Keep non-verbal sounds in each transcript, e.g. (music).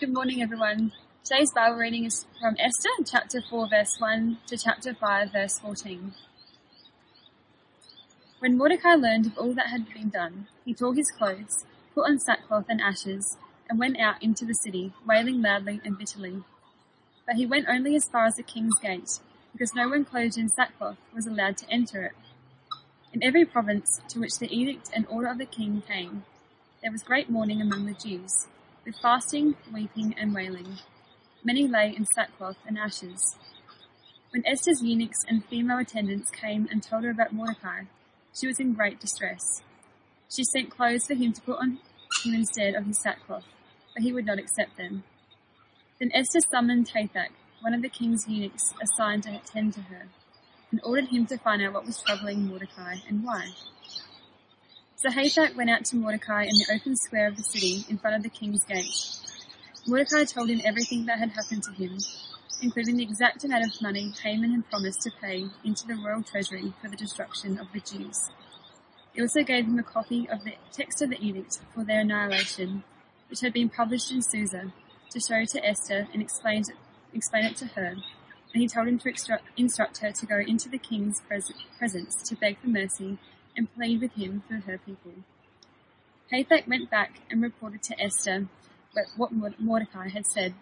Good morning, everyone. Today's Bible reading is from Esther, chapter 4, verse 1 to chapter 5, verse 14. When Mordecai learned of all that had been done, he tore his clothes, put on sackcloth and ashes, and went out into the city, wailing loudly and bitterly. But he went only as far as the king's gate, because no one clothed in sackcloth was allowed to enter it. In every province to which the edict and order of the king came, there was great mourning among the Jews, with fasting, weeping, and wailing. Many lay in sackcloth and ashes. When Esther's eunuchs and female attendants came and told her about Mordecai, she was in great distress. She sent clothes for him to put on him instead of his sackcloth, but he would not accept them. Then Esther summoned Hathach, one of the king's eunuchs assigned to attend to her, and ordered him to find out what was troubling Mordecai and why. So Hathach went out to Mordecai in the open square of the city in front of the king's gate. Mordecai told him everything that had happened to him, including the exact amount of money Haman had promised to pay into the royal treasury for the destruction of the Jews. He also gave him a copy of the text of the edict for their annihilation, which had been published in Susa, to show to Esther and explain, explain it to her, and he told him to instruct, her to go into the king's pres- presence to beg for mercy and plead with him for her people. Hathach went back and reported to Esther what Mordecai had said.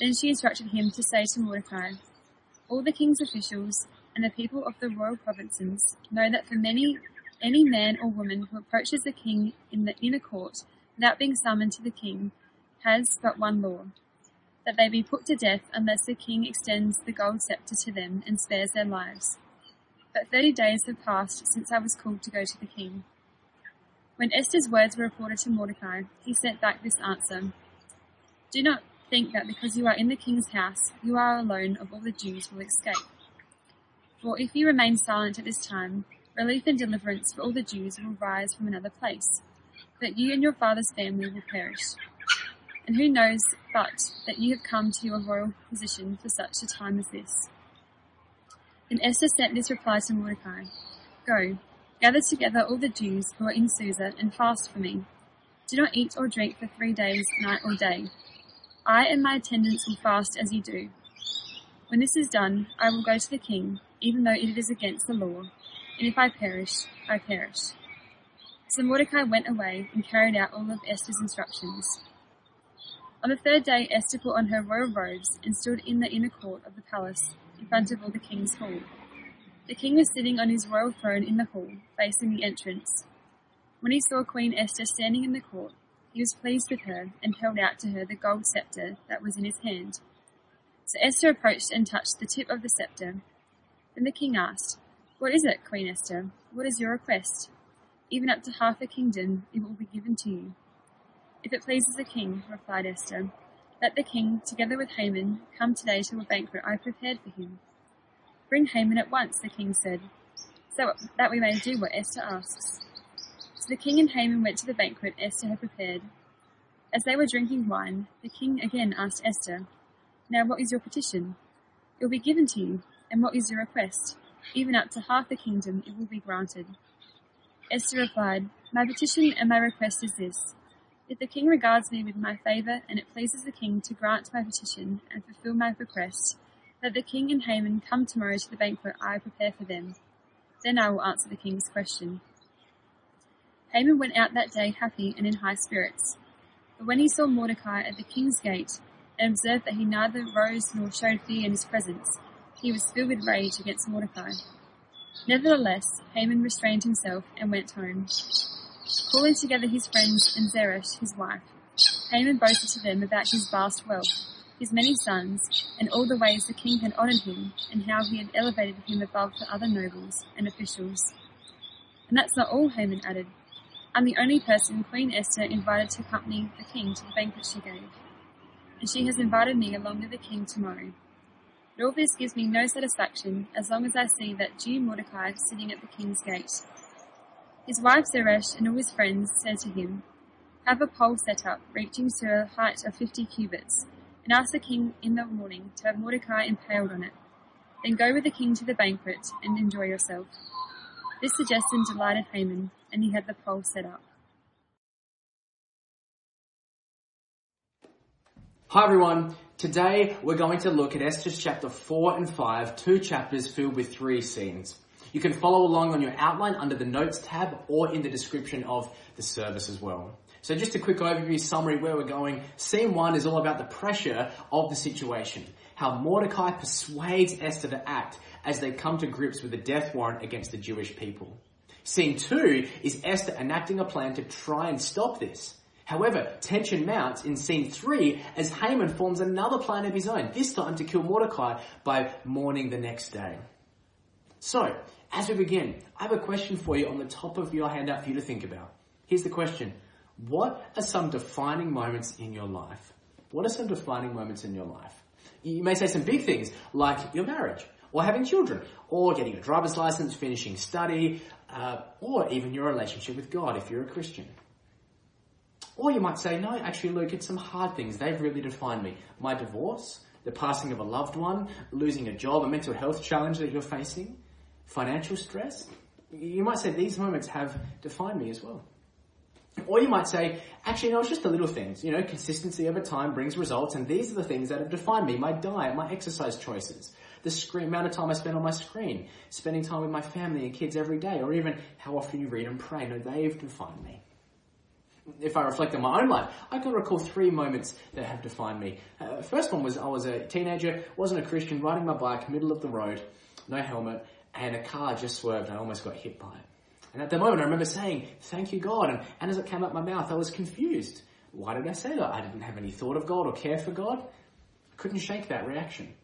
Then she instructed him to say to Mordecai, All the king's officials and the people of the royal provinces know that for many any man or woman who approaches the king in the inner court without being summoned to the king has but one law, that they be put to death unless the king extends the gold scepter to them and spares their lives. But thirty days have passed since I was called to go to the king. When Esther's words were reported to Mordecai, he sent back this answer Do not think that because you are in the king's house, you are alone of all the Jews will escape. For if you remain silent at this time, relief and deliverance for all the Jews will rise from another place, but you and your father's family will perish. And who knows but that you have come to your royal position for such a time as this? Then Esther sent this reply to Mordecai Go, gather together all the Jews who are in Susa and fast for me. Do not eat or drink for three days, night or day. I and my attendants will fast as you do. When this is done, I will go to the king, even though it is against the law, and if I perish, I perish. So Mordecai went away and carried out all of Esther's instructions. On the third day, Esther put on her royal robes and stood in the inner court of the palace in front of all the king's hall. The king was sitting on his royal throne in the hall, facing the entrance. When he saw Queen Esther standing in the court, he was pleased with her and held out to her the gold scepter that was in his hand. So Esther approached and touched the tip of the scepter. Then the king asked, What is it, Queen Esther? What is your request? Even up to half a kingdom it will be given to you. If it pleases the king, replied Esther, let the king, together with Haman, come today to a banquet I prepared for him. Bring Haman at once, the king said, so that we may do what Esther asks. So the king and Haman went to the banquet Esther had prepared. As they were drinking wine, the king again asked Esther, Now what is your petition? It will be given to you, and what is your request? Even up to half the kingdom it will be granted. Esther replied, My petition and my request is this if the king regards me with my favour, and it pleases the king to grant my petition and fulfil my request, let the king and Haman come tomorrow to the banquet I prepare for them. Then I will answer the king's question. Haman went out that day happy and in high spirits. But when he saw Mordecai at the king's gate, and observed that he neither rose nor showed fear in his presence, he was filled with rage against Mordecai. Nevertheless, Haman restrained himself and went home. Calling together his friends and Zeresh, his wife, Haman boasted to them about his vast wealth, his many sons, and all the ways the king had honoured him, and how he had elevated him above the other nobles and officials. And that's not all, Haman added. I'm the only person Queen Esther invited to accompany the king to the banquet she gave, and she has invited me along with the king tomorrow. But all this gives me no satisfaction as long as I see that Jew Mordecai sitting at the king's gate. His wife Zeresh and all his friends said to him, Have a pole set up, reaching to a height of fifty cubits, and ask the king in the morning to have Mordecai impaled on it. Then go with the king to the banquet and enjoy yourself. This suggestion delighted Haman, and he had the pole set up. Hi everyone. Today we're going to look at Esther's chapter 4 and 5, two chapters filled with three scenes. You can follow along on your outline under the notes tab or in the description of the service as well. So just a quick overview summary where we're going. Scene one is all about the pressure of the situation. How Mordecai persuades Esther to act as they come to grips with the death warrant against the Jewish people. Scene two is Esther enacting a plan to try and stop this. However, tension mounts in scene three as Haman forms another plan of his own, this time to kill Mordecai by morning the next day. So, as we begin, I have a question for you on the top of your handout for you to think about. Here's the question. What are some defining moments in your life? What are some defining moments in your life? You may say some big things like your marriage, or having children, or getting a driver's license, finishing study, uh, or even your relationship with God if you're a Christian. Or you might say, no, actually, Luke, it's some hard things. They've really defined me. My divorce, the passing of a loved one, losing a job, a mental health challenge that you're facing, financial stress. You might say these moments have defined me as well. Or you might say, actually, no, it's just the little things. You know, consistency over time brings results, and these are the things that have defined me my diet, my exercise choices, the screen, amount of time I spend on my screen, spending time with my family and kids every day, or even how often you read and pray. No, they've defined me if I reflect on my own life, I can recall three moments that have defined me. Uh, first one was I was a teenager, wasn't a Christian, riding my bike, middle of the road, no helmet, and a car just swerved and I almost got hit by it. And at the moment I remember saying, thank you God, and, and as it came out my mouth I was confused. Why did I say that? I didn't have any thought of God or care for God. I couldn't shake that reaction.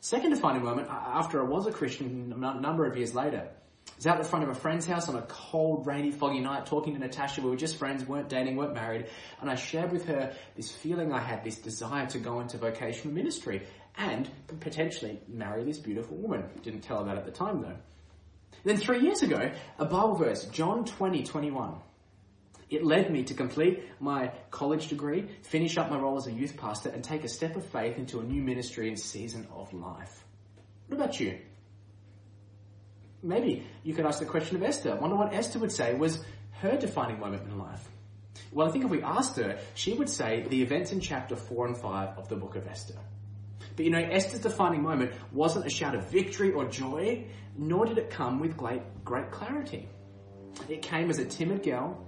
Second defining moment, after I was a Christian a number of years later, I was out the front of a friend's house on a cold, rainy, foggy night talking to Natasha. We were just friends, weren't dating, weren't married. And I shared with her this feeling I had, this desire to go into vocational ministry and potentially marry this beautiful woman. Didn't tell her that at the time though. Then three years ago, a Bible verse, John 20, 21. It led me to complete my college degree, finish up my role as a youth pastor, and take a step of faith into a new ministry and season of life. What about you? Maybe you could ask the question of Esther. Wonder what Esther would say was her defining moment in life. Well, I think if we asked her, she would say the events in chapter 4 and 5 of the book of Esther. But you know, Esther's defining moment wasn't a shout of victory or joy, nor did it come with great, great clarity. It came as a timid girl,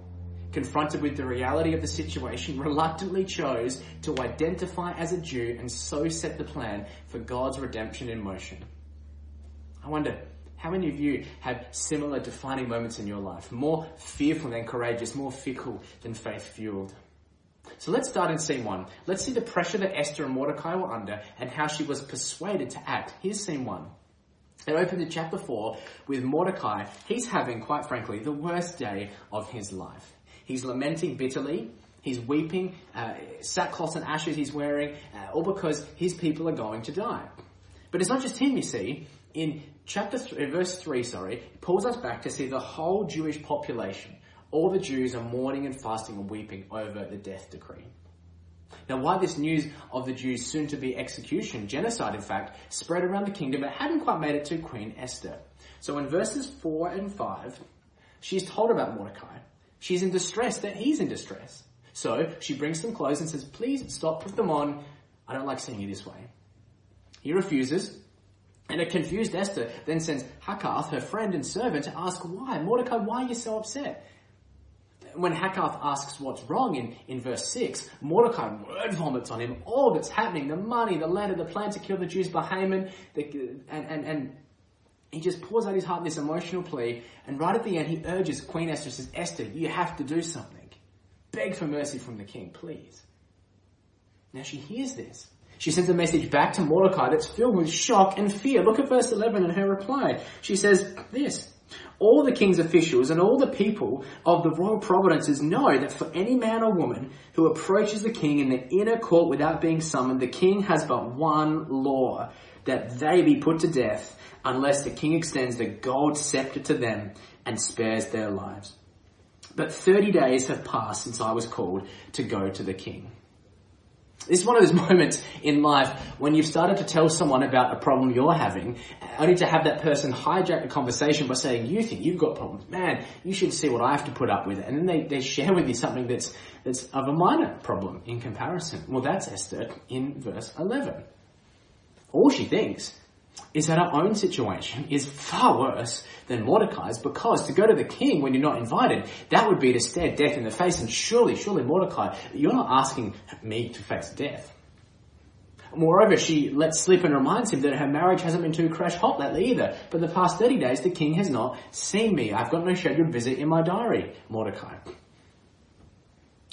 confronted with the reality of the situation, reluctantly chose to identify as a Jew and so set the plan for God's redemption in motion. I wonder, how many of you have similar defining moments in your life? More fearful than courageous, more fickle than faith fueled. So let's start in scene one. Let's see the pressure that Esther and Mordecai were under and how she was persuaded to act. Here's scene one. It opens in chapter 4 with Mordecai. He's having, quite frankly, the worst day of his life. He's lamenting bitterly. He's weeping, uh, sackcloth and ashes he's wearing, uh, all because his people are going to die. But it's not just him, you see. In chapter three, verse 3, sorry, it pulls us back to see the whole Jewish population. All the Jews are mourning and fasting and weeping over the death decree. Now, why this news of the Jews' soon to be execution, genocide in fact, spread around the kingdom, it hadn't quite made it to Queen Esther. So in verses 4 and 5, she's told about Mordecai. She's in distress that he's in distress. So she brings some clothes and says, Please stop, put them on. I don't like seeing you this way. He refuses, and a confused Esther then sends Hakath, her friend and servant, to ask why. Mordecai, why are you so upset? When Hakath asks what's wrong in, in verse 6, Mordecai word vomits on him all that's happening, the money, the land, the plan to kill the Jews by Haman, the, and, and, and he just pours out his heart in this emotional plea, and right at the end he urges Queen Esther, says, Esther, you have to do something. Beg for mercy from the king, please. Now she hears this. She sends a message back to Mordecai that's filled with shock and fear. Look at verse 11 and her reply. She says this. All the king's officials and all the people of the royal providences know that for any man or woman who approaches the king in the inner court without being summoned, the king has but one law, that they be put to death unless the king extends the gold scepter to them and spares their lives. But 30 days have passed since I was called to go to the king. This is one of those (laughs) moments in life when you've started to tell someone about a problem you're having, only to have that person hijack the conversation by saying, you think you've got problems. Man, you should see what I have to put up with. And then they, they share with you something that's, that's of a minor problem in comparison. Well, that's Esther in verse 11. All she thinks is that our own situation is far worse than Mordecai's because to go to the king when you're not invited, that would be to stare death in the face. And surely, surely, Mordecai, you're not asking me to face death. Moreover, she lets slip and reminds him that her marriage hasn't been too crash hot lately either. For the past 30 days, the king has not seen me. I've got no scheduled visit in my diary, Mordecai.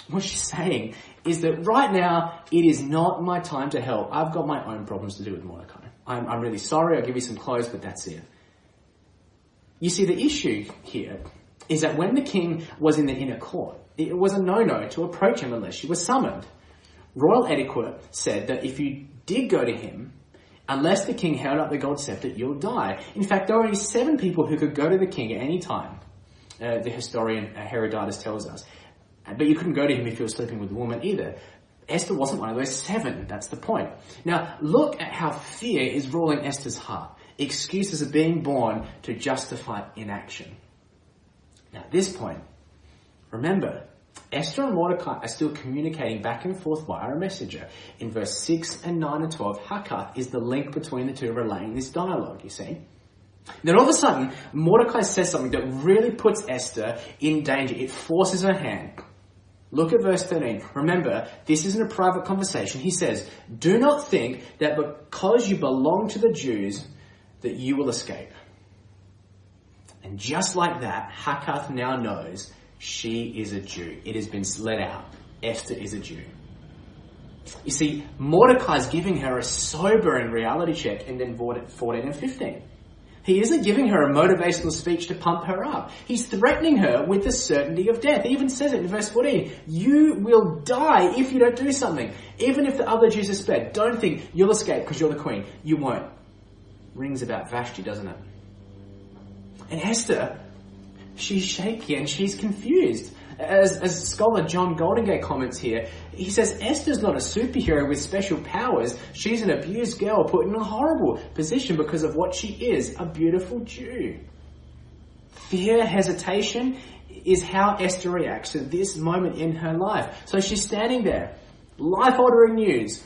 What she's saying is that right now, it is not my time to help. I've got my own problems to do with Mordecai. I'm, I'm really sorry, I'll give you some clothes, but that's it. You see, the issue here is that when the king was in the inner court, it was a no-no to approach him unless you were summoned. Royal etiquette said that if you did go to him, unless the king held up the gold scepter, you'll die. In fact, there were only seven people who could go to the king at any time. Uh, the historian uh, Herodotus tells us. But you couldn't go to him if you were sleeping with a woman either. Esther wasn't one of those seven. That's the point. Now, look at how fear is ruling Esther's heart. Excuses are being born to justify inaction. Now, at this point, remember, Esther and Mordecai are still communicating back and forth via a messenger. In verse 6 and 9 and 12, Hakath is the link between the two relaying this dialogue, you see. Then all of a sudden, Mordecai says something that really puts Esther in danger. It forces her hand. Look at verse 13. Remember, this isn't a private conversation. He says, Do not think that because you belong to the Jews, that you will escape. And just like that, Hakath now knows she is a Jew. It has been let out. Esther is a Jew. You see, Mordecai's giving her a sobering reality check in then 14 and 15. He isn't giving her a motivational speech to pump her up. He's threatening her with the certainty of death. He even says it in verse 14, you will die if you don't do something. Even if the other Jews are spared, don't think you'll escape because you're the queen. You won't. Rings about Vashti, doesn't it? And Esther, she's shaky and she's confused. As, as scholar John Goldingay comments here, he says Esther's not a superhero with special powers. She's an abused girl put in a horrible position because of what she is, a beautiful Jew. Fear, hesitation is how Esther reacts to this moment in her life. So she's standing there, life altering news,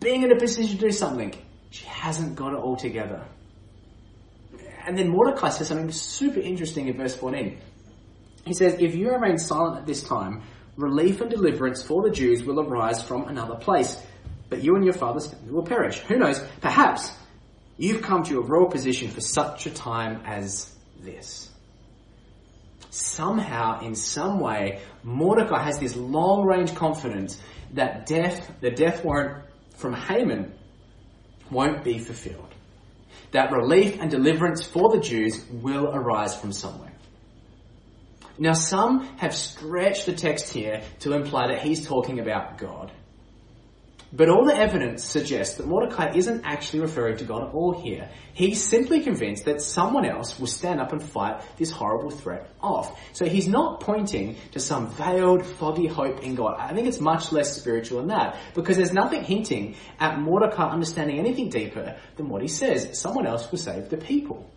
being in a position to do something. She hasn't got it all together. And then Mordecai says something super interesting in verse 14. He says, If you remain silent at this time, relief and deliverance for the Jews will arise from another place, but you and your father's will perish. Who knows? Perhaps you've come to a royal position for such a time as this. Somehow, in some way, Mordecai has this long range confidence that death, the death warrant from Haman won't be fulfilled. That relief and deliverance for the Jews will arise from somewhere. Now, some have stretched the text here to imply that he's talking about God. But all the evidence suggests that Mordecai isn't actually referring to God at all here. He's simply convinced that someone else will stand up and fight this horrible threat off. So he's not pointing to some veiled, foggy hope in God. I think it's much less spiritual than that, because there's nothing hinting at Mordecai understanding anything deeper than what he says. Someone else will save the people.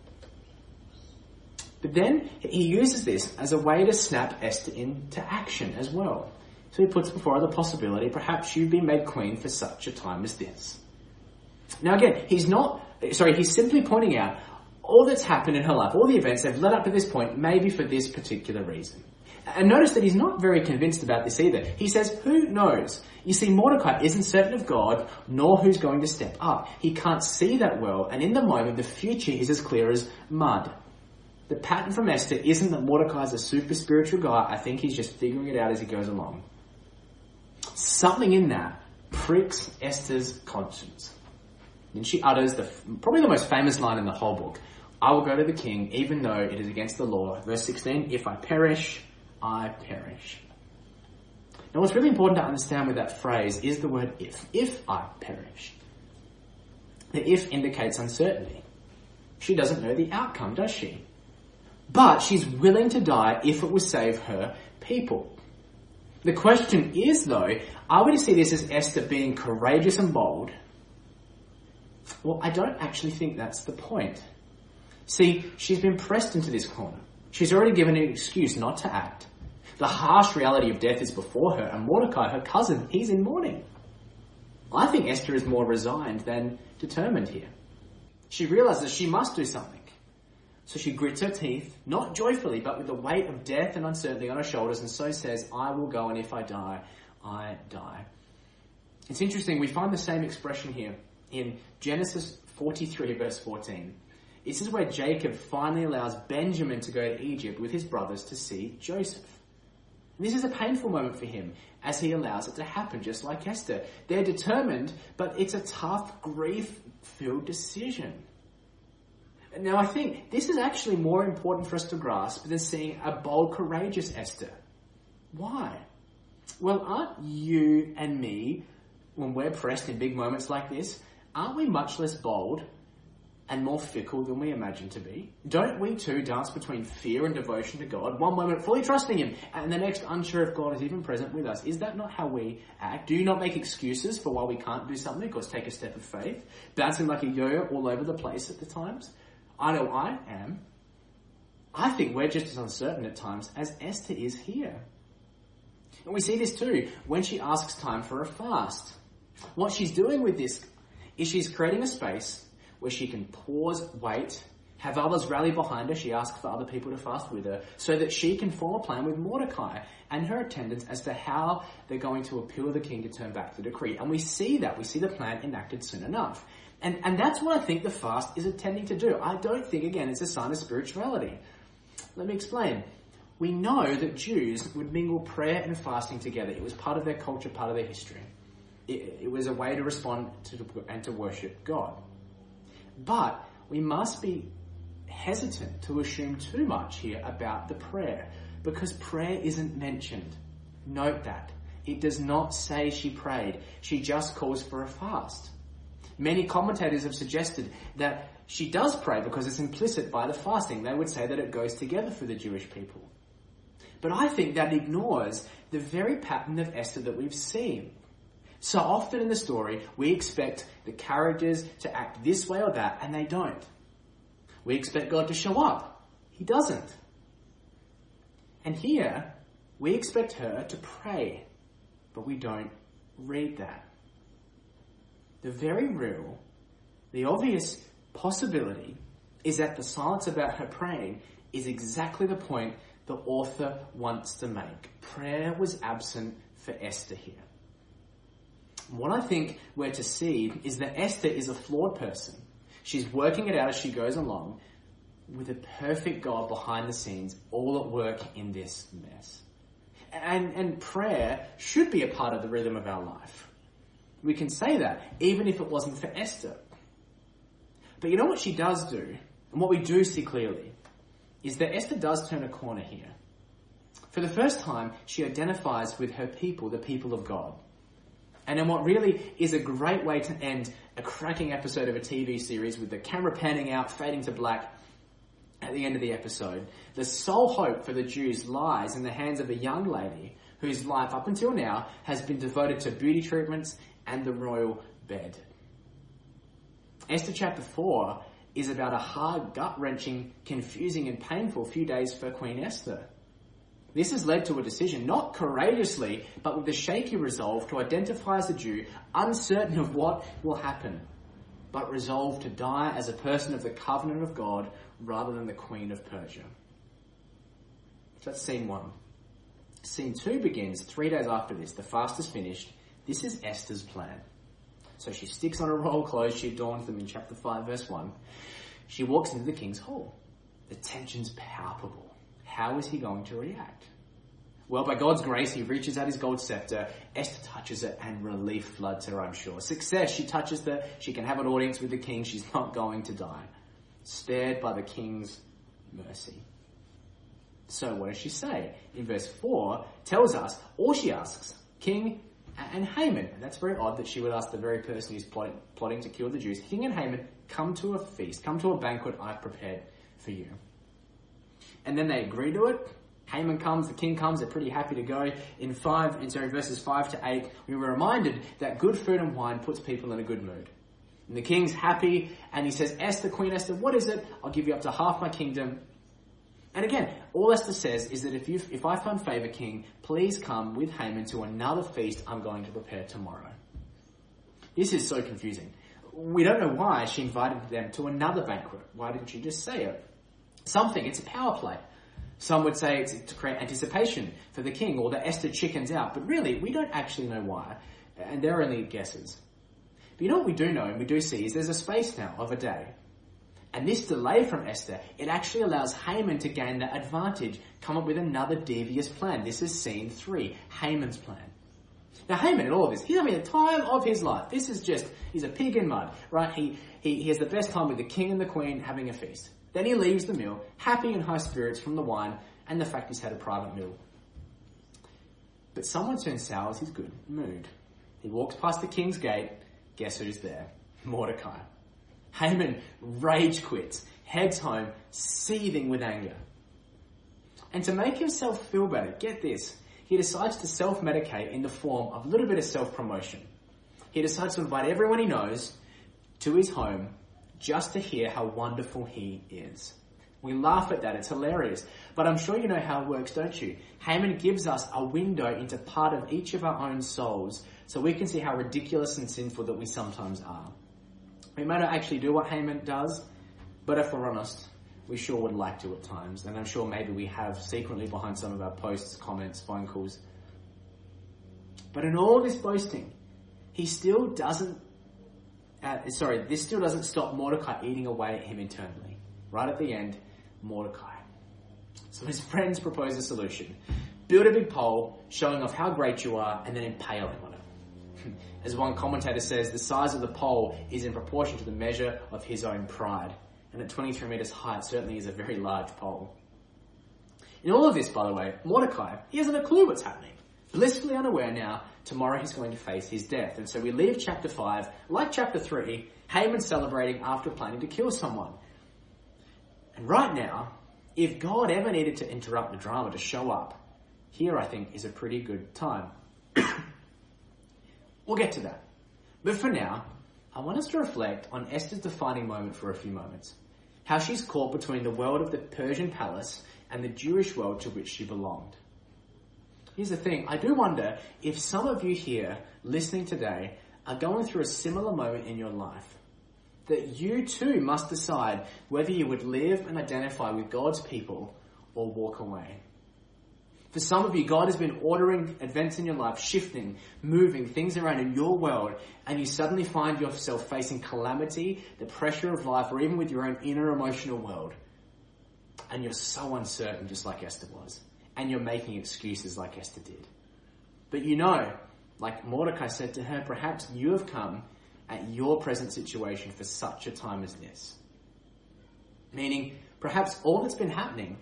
But then he uses this as a way to snap Esther into action as well. So he puts before her the possibility, perhaps you've been made queen for such a time as this. Now again, he's not, sorry, he's simply pointing out all that's happened in her life, all the events that have led up to this point, maybe for this particular reason. And notice that he's not very convinced about this either. He says, who knows? You see, Mordecai isn't certain of God, nor who's going to step up. He can't see that well, and in the moment, the future is as clear as mud. The pattern from Esther isn't that Mordecai is a super spiritual guy. I think he's just figuring it out as he goes along. Something in that pricks Esther's conscience. And she utters the, probably the most famous line in the whole book. I will go to the king even though it is against the law. Verse 16, if I perish, I perish. Now what's really important to understand with that phrase is the word if. If I perish. The if indicates uncertainty. She doesn't know the outcome, does she? But she's willing to die if it will save her people. The question is, though, are we to see this as Esther being courageous and bold? Well, I don't actually think that's the point. See, she's been pressed into this corner. She's already given an excuse not to act. The harsh reality of death is before her, and Mordecai, her cousin, he's in mourning. I think Esther is more resigned than determined here. She realizes she must do something. So she grits her teeth, not joyfully, but with the weight of death and uncertainty on her shoulders, and so says, I will go, and if I die, I die. It's interesting, we find the same expression here in Genesis 43, verse 14. This is where Jacob finally allows Benjamin to go to Egypt with his brothers to see Joseph. And this is a painful moment for him as he allows it to happen, just like Esther. They're determined, but it's a tough, grief filled decision. Now, I think this is actually more important for us to grasp than seeing a bold, courageous Esther. Why? Well, aren't you and me, when we're pressed in big moments like this, aren't we much less bold and more fickle than we imagine to be? Don't we too dance between fear and devotion to God, one moment fully trusting Him, and the next unsure if God is even present with us? Is that not how we act? Do you not make excuses for why we can't do something or take a step of faith, bouncing like a yo-yo all over the place at the times? I know I am. I think we're just as uncertain at times as Esther is here. And we see this too when she asks time for a fast. What she's doing with this is she's creating a space where she can pause, wait, have others rally behind her. She asks for other people to fast with her so that she can form a plan with Mordecai and her attendants as to how they're going to appeal the king to turn back the decree. And we see that. We see the plan enacted soon enough. And, and that's what I think the fast is intending to do. I don't think, again, it's a sign of spirituality. Let me explain. We know that Jews would mingle prayer and fasting together. It was part of their culture, part of their history. It, it was a way to respond to and to worship God. But we must be hesitant to assume too much here about the prayer because prayer isn't mentioned. Note that. It does not say she prayed. She just calls for a fast. Many commentators have suggested that she does pray because it's implicit by the fasting. They would say that it goes together for the Jewish people. But I think that ignores the very pattern of Esther that we've seen. So often in the story, we expect the characters to act this way or that, and they don't. We expect God to show up. He doesn't. And here, we expect her to pray, but we don't read that the very real, the obvious possibility is that the silence about her praying is exactly the point the author wants to make. Prayer was absent for Esther here. What I think we're to see is that Esther is a flawed person. She's working it out as she goes along with a perfect God behind the scenes, all at work in this mess. And, and prayer should be a part of the rhythm of our life. We can say that, even if it wasn't for Esther. But you know what she does do, and what we do see clearly, is that Esther does turn a corner here. For the first time, she identifies with her people, the people of God. And in what really is a great way to end a cracking episode of a TV series with the camera panning out, fading to black at the end of the episode, the sole hope for the Jews lies in the hands of a young lady whose life up until now has been devoted to beauty treatments and the royal bed. Esther chapter 4 is about a hard, gut wrenching, confusing, and painful few days for Queen Esther. This has led to a decision, not courageously, but with a shaky resolve to identify as a Jew, uncertain of what will happen, but resolved to die as a person of the covenant of God rather than the Queen of Persia. That's scene one. Scene two begins three days after this. The fast is finished, this is Esther's plan. So she sticks on her royal clothes, she adorns them in chapter 5, verse 1. She walks into the king's hall. The tension's palpable. How is he going to react? Well, by God's grace, he reaches out his gold scepter. Esther touches it and relief floods her, I'm sure. Success, she touches the, she can have an audience with the king. She's not going to die. Spared by the king's mercy. So what does she say? In verse 4, tells us, all she asks, King, and Haman. That's very odd that she would ask the very person who's plotting, plotting to kill the Jews, King and Haman, come to a feast, come to a banquet I've prepared for you. And then they agree to it, Haman comes, the king comes, they're pretty happy to go. In five, in sorry, verses five to eight, we were reminded that good food and wine puts people in a good mood. And the king's happy, and he says, Esther, Queen Esther, what is it? I'll give you up to half my kingdom. And again, all Esther says is that if you, if I find favor, king, please come with Haman to another feast I'm going to prepare tomorrow. This is so confusing. We don't know why she invited them to another banquet. Why didn't she just say it? Something, it's a power play. Some would say it's to create anticipation for the king or that Esther chickens out, but really, we don't actually know why, and they're only guesses. But you know what we do know and we do see is there's a space now of a day. And this delay from Esther, it actually allows Haman to gain the advantage, come up with another devious plan. This is scene three, Haman's plan. Now Haman in all of this, he's having the time of his life. This is just, he's a pig in mud, right? He, he, he has the best time with the king and the queen having a feast. Then he leaves the meal, happy and high spirits from the wine and the fact he's had a private meal. But someone soon sours his good mood. He walks past the king's gate. Guess who's there? (laughs) Mordecai. Haman rage quits, heads home, seething with anger. And to make himself feel better, get this, he decides to self-medicate in the form of a little bit of self-promotion. He decides to invite everyone he knows to his home just to hear how wonderful he is. We laugh at that, it's hilarious. But I'm sure you know how it works, don't you? Haman gives us a window into part of each of our own souls so we can see how ridiculous and sinful that we sometimes are. We may not actually do what Haman does, but if we're honest, we sure would like to at times. And I'm sure maybe we have secretly behind some of our posts, comments, phone calls. But in all this boasting, he still doesn't uh, sorry, this still doesn't stop Mordecai eating away at him internally. Right at the end, Mordecai. So his friends propose a solution. Build a big pole showing off how great you are and then impale him on it. (laughs) As one commentator says, the size of the pole is in proportion to the measure of his own pride. And at 23 meters high, it certainly is a very large pole. In all of this, by the way, Mordecai, he hasn't a clue what's happening. Blissfully unaware now tomorrow he's going to face his death. And so we leave chapter 5, like chapter 3, Haman celebrating after planning to kill someone. And right now, if God ever needed to interrupt the drama to show up, here I think is a pretty good time. (coughs) we'll get to that. But for now, I want us to reflect on Esther's defining moment for a few moments. How she's caught between the world of the Persian palace and the Jewish world to which she belonged. Here's the thing. I do wonder if some of you here listening today are going through a similar moment in your life. That you too must decide whether you would live and identify with God's people or walk away. For some of you, God has been ordering events in your life, shifting, moving things around in your world, and you suddenly find yourself facing calamity, the pressure of life, or even with your own inner emotional world. And you're so uncertain, just like Esther was and you're making excuses like Esther did. But you know, like Mordecai said to her, perhaps you have come at your present situation for such a time as this. Meaning, perhaps all that's been happening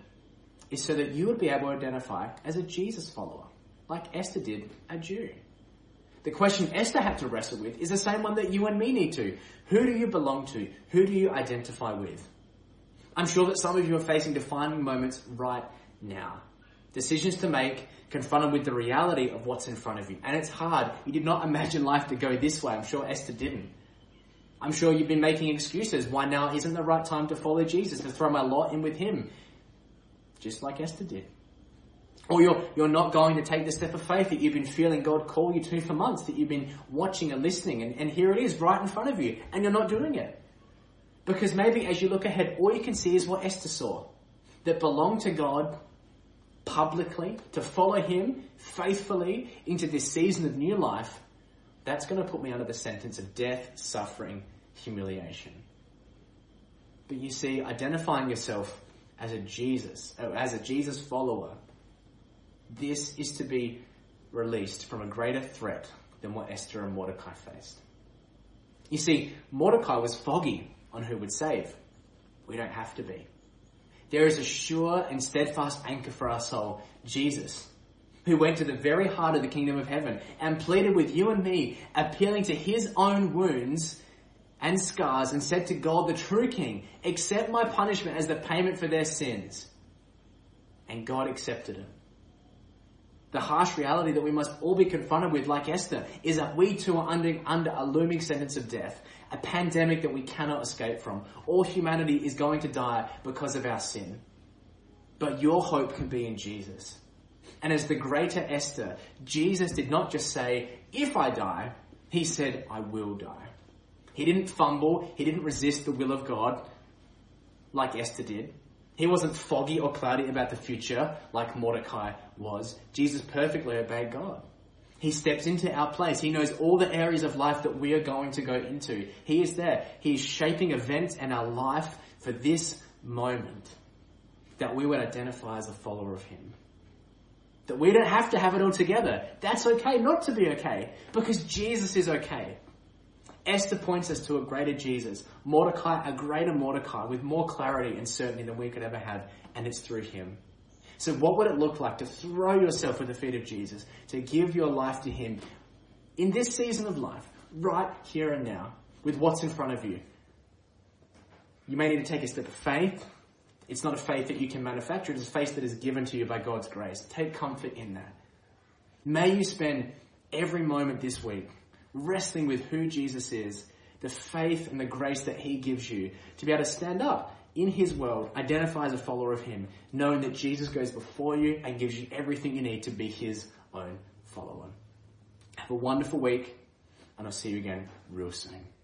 is so that you would be able to identify as a Jesus follower, like Esther did a Jew. The question Esther had to wrestle with is the same one that you and me need to. Who do you belong to? Who do you identify with? I'm sure that some of you are facing defining moments right now decisions to make, confronted with the reality of what's in front of you. And it's hard. You did not imagine life to go this way. I'm sure Esther didn't. I'm sure you've been making excuses why now isn't the right time to follow Jesus, to throw my lot in with him. Just like Esther did. Or you're, you're not going to take the step of faith that you've been feeling God call you to for months, that you've been watching and listening, and, and here it is right in front of you, and you're not doing it. Because maybe as you look ahead, all you can see is what Esther saw. That belonged to God, publicly, to follow Him faithfully into this season of new life, that's going to put me under the sentence of death, suffering, humiliation. But you see, identifying yourself as a Jesus, as a Jesus follower, this is to be released from a greater threat than what Esther and Mordecai faced. You see, Mordecai was foggy on who would save. We don't have to be. There is a sure and steadfast anchor for our soul, Jesus, who went to the very heart of the kingdom of heaven and pleaded with you and me, appealing to his own wounds and scars and said to God, the true king, accept my punishment as the payment for their sins. and God accepted it. The harsh reality that we must all be confronted with, like Esther, is that we too are under, under a looming sentence of death, a pandemic that we cannot escape from. All humanity is going to die because of our sin. But your hope can be in Jesus. And as the greater Esther, Jesus did not just say, if I die, he said, I will die. He didn't fumble, he didn't resist the will of God like Esther did. He wasn't foggy or cloudy about the future like Mordecai was. Jesus perfectly obeyed God. He steps into our place. He knows all the areas of life that we are going to go into. He is there. He is shaping events and our life for this moment that we would identify as a follower of Him. That we don't have to have it all together. That's okay not to be okay because Jesus is okay. Esther points us to a greater Jesus. Mordecai, a greater Mordecai with more clarity and certainty than we could ever have, and it's through him. So what would it look like to throw yourself at the feet of Jesus, to give your life to him in this season of life, right here and now, with what's in front of you? You may need to take a step of faith. It's not a faith that you can manufacture, it's a faith that is given to you by God's grace. Take comfort in that. May you spend every moment this week wrestling with who Jesus is, the faith and the grace that he gives you to be able to stand up in his world, identify as a follower of him, knowing that Jesus goes before you and gives you everything you need to be his own follower. Have a wonderful week, and I'll see you again real soon.